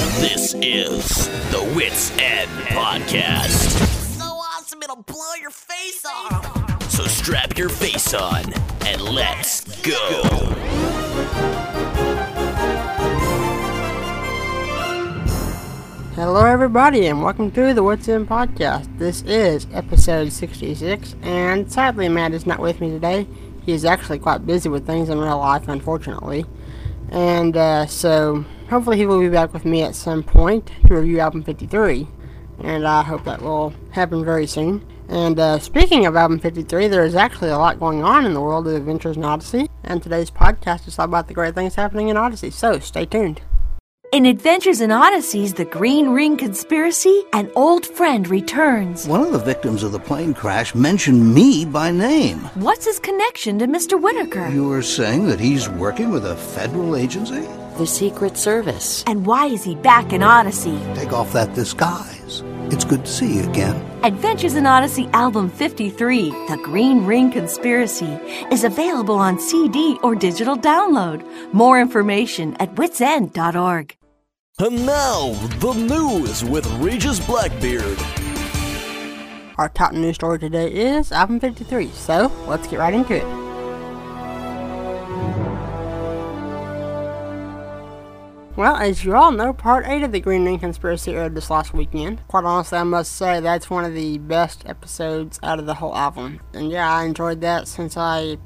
This is the Whit's End Podcast. So awesome, it'll blow your face off. So strap your face on and let's go. Hello, everybody, and welcome to the Whit's End podcast. This is episode 66, and sadly, Matt is not with me today. He is actually quite busy with things in real life, unfortunately. And uh, so, hopefully, he will be back with me at some point to review album 53, and I hope that will happen very soon. And uh, speaking of album 53, there is actually a lot going on in the world of Adventures in Odyssey, and today's podcast is all about the great things happening in Odyssey, so stay tuned. In Adventures in Odysseys, The Green Ring Conspiracy, an old friend returns. One of the victims of the plane crash mentioned me by name. What's his connection to Mr. Whitaker? You were saying that he's working with a federal agency? The Secret Service. And why is he back in Odyssey? Take off that disguise. It's good to see you again. Adventures in Odyssey Album 53, The Green Ring Conspiracy, is available on CD or digital download. More information at whitsend.org. And now, the news with Regis Blackgaard. Our top news story today is album 53, so let's get right into it. Well, as you all know, part 8 of the Green Ring Conspiracy aired this last weekend. Quite honestly, I must say that's one of the best episodes out of the whole album. And yeah, I enjoyed that since I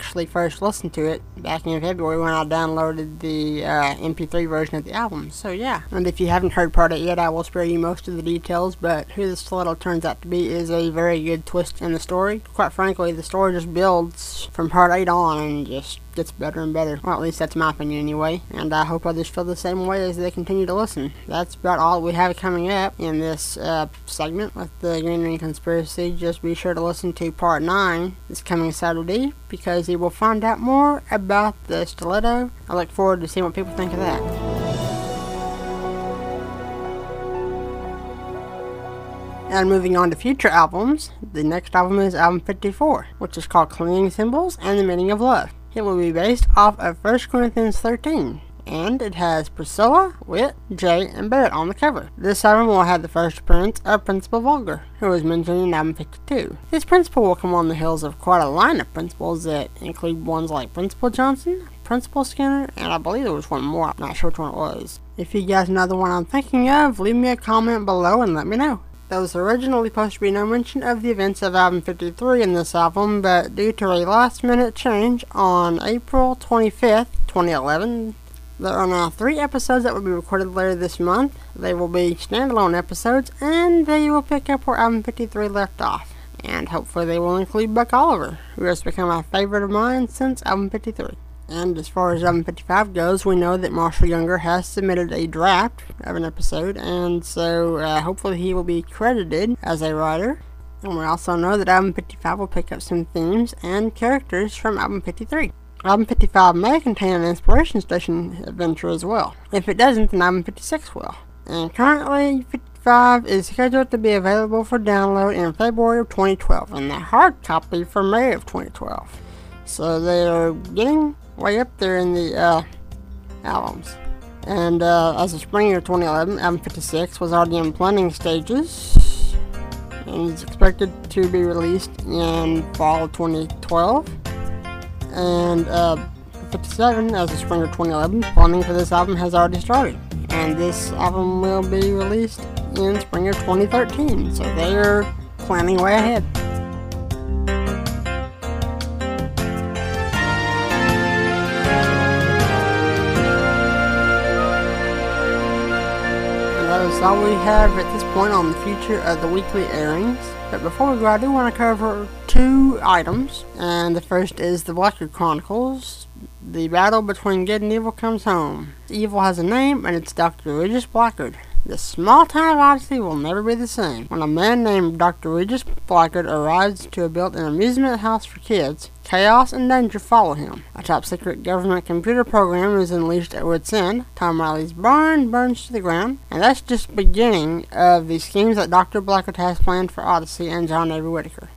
actually first listened to it back in February when I downloaded the uh, MP3 version of the album. So yeah, and if you haven't heard part 8 yet, I will spare you most of the details, but who this stiletto turns out to be is a very good twist in the story. Quite frankly, the story just builds from part 8 on and just gets better and better. Well, at least that's my opinion anyway. And I hope others feel the same way as they continue to listen. That's about all we have coming up in this uh, segment with the Green Ring Conspiracy. Just be sure to listen to part 9 this coming Saturday because you will find out more about the stiletto. I look forward to seeing what people think of that. And moving on to future albums, the next album is album 54, which is called Clinging Cymbals and the Meaning of Love. It will be based off of 1 Corinthians 13, and it has Priscilla, Whit, Jay, and Barrett on the cover. This album will have the first appearance of Principal Vulgar, who was mentioned in album 52. This principal will come on the heels of quite a line of principals that include ones like Principal Johnson, Principal Skinner, and I believe there was one more, I'm not sure which one it was. If you guys know the one I'm thinking of, leave me a comment below and let me know. There was originally supposed to be no mention of the events of album 53 in this album, but due to a last minute change on April 25th, 2011, there are now three episodes that will be recorded later this month. They will be standalone episodes, and they will pick up where album 53 left off. And hopefully they will include Buck Oliver, who has become a favorite of mine since album 53. And as far as album 55 goes, we know that Marshall Younger has submitted a draft of an episode, and so uh, hopefully he will be credited as a writer. And we also know that album 55 will pick up some themes and characters from album 53. Album 55 may contain an Inspiration Station adventure as well. If it doesn't, then album 56 will. And currently, 55 is scheduled to be available for download in February of 2012, and the hard copy for May of 2012. So they are getting way up there in the uh, albums. And uh, as of spring of 2011, album 56 was already in planning stages and is expected to be released in fall of 2012. And uh, 57, as of spring of 2011, planning for this album has already started. And this album will be released in spring of 2013, so they are planning way ahead. Is all we have at this point on the future of the weekly airings. But before we go, I do want to cover two items. And the first is the Blackgaard Chronicles. The battle between good and evil comes home. Evil has a name, and it's Dr. Regis Blackgaard. The small town of Odyssey will never be the same. When a man named Dr. Regis Blackgaard arrives to build an amusement house for kids, chaos and danger follow him. A top secret government computer program is unleashed at Whit's End. Tom Riley's barn burns to the ground, and that's just beginning of the schemes that Dr. Blackgaard has planned for Odyssey and John Avery Whitaker.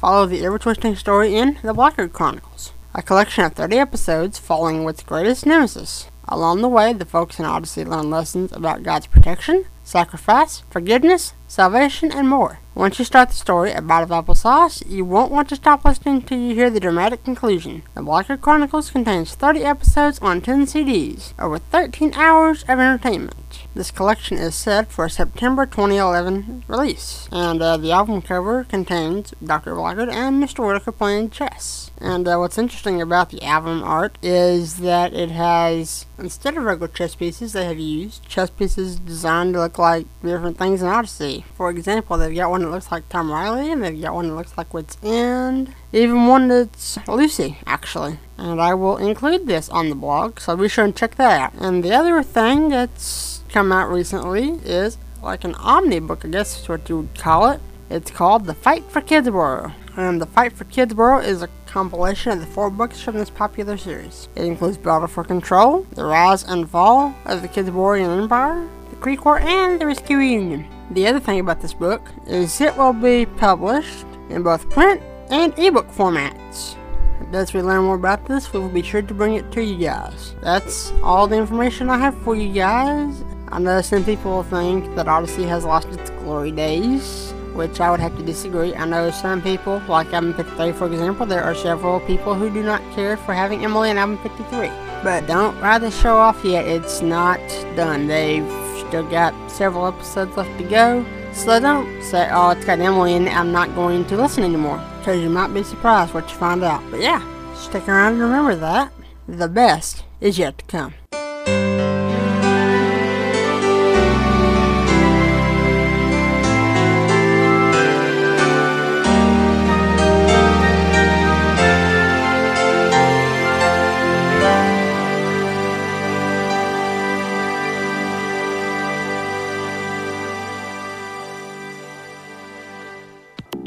Follow the ever-twisting story in The Blackgaard Chronicles, a collection of 30 episodes following Whit's greatest nemesis, Along the way, the folks in Odyssey learn lessons about God's protection, sacrifice, forgiveness, salvation, and more. Once you start the story, A Bite of Applesauce, you won't want to stop listening till you hear the dramatic conclusion. The Blackgaard Chronicles contains 30 episodes on 10 CDs, over 13 hours of entertainment. This collection is set for a September 2011 release, and uh, the album cover contains Dr. Blackgaard and Mr. Whitaker playing chess. And uh, what's interesting about the album art is that it has, instead of regular chess pieces, they have used chess pieces designed to look like different things in Odyssey. For example, they've got one that looks like Tom Riley, and they've got one that looks like Whit's End, even one that's Lucy, actually. And I will include this on the blog, so be sure and check that out. And the other thing that's come out recently is like an omnibook, I guess is what you would call it. It's called The Fight for Kidsborough. And The Fight for Kidsborough is a compilation of the four books from this popular series. It includes Battle for Control, The Rise and Fall of the Kidsborough Empire, The Kree War, and The Rescue Union. The other thing about this book is it will be published in both print and ebook formats. As we learn more about this, we will be sure to bring it to you guys. That's all the information I have for you guys. I know some people think that Odyssey has lost its glory days, which I would have to disagree. I know some people, like Album 53 for example, there are several people who do not care for having Emily in Album 53. But don't write the show off yet, it's not done. They've still got several episodes left to go. So don't say, oh, it's got Emily in it, I'm not going to listen anymore. Because you might be surprised what you find out. But yeah, stick around and remember that. The best is yet to come.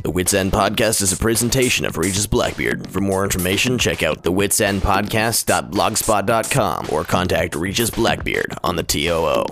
The Whit's End Podcast is a presentation of Regis Blackgaard. For more information, check out thewitsendpodcast.blogspot.com or contact Regis Blackgaard on the TOO.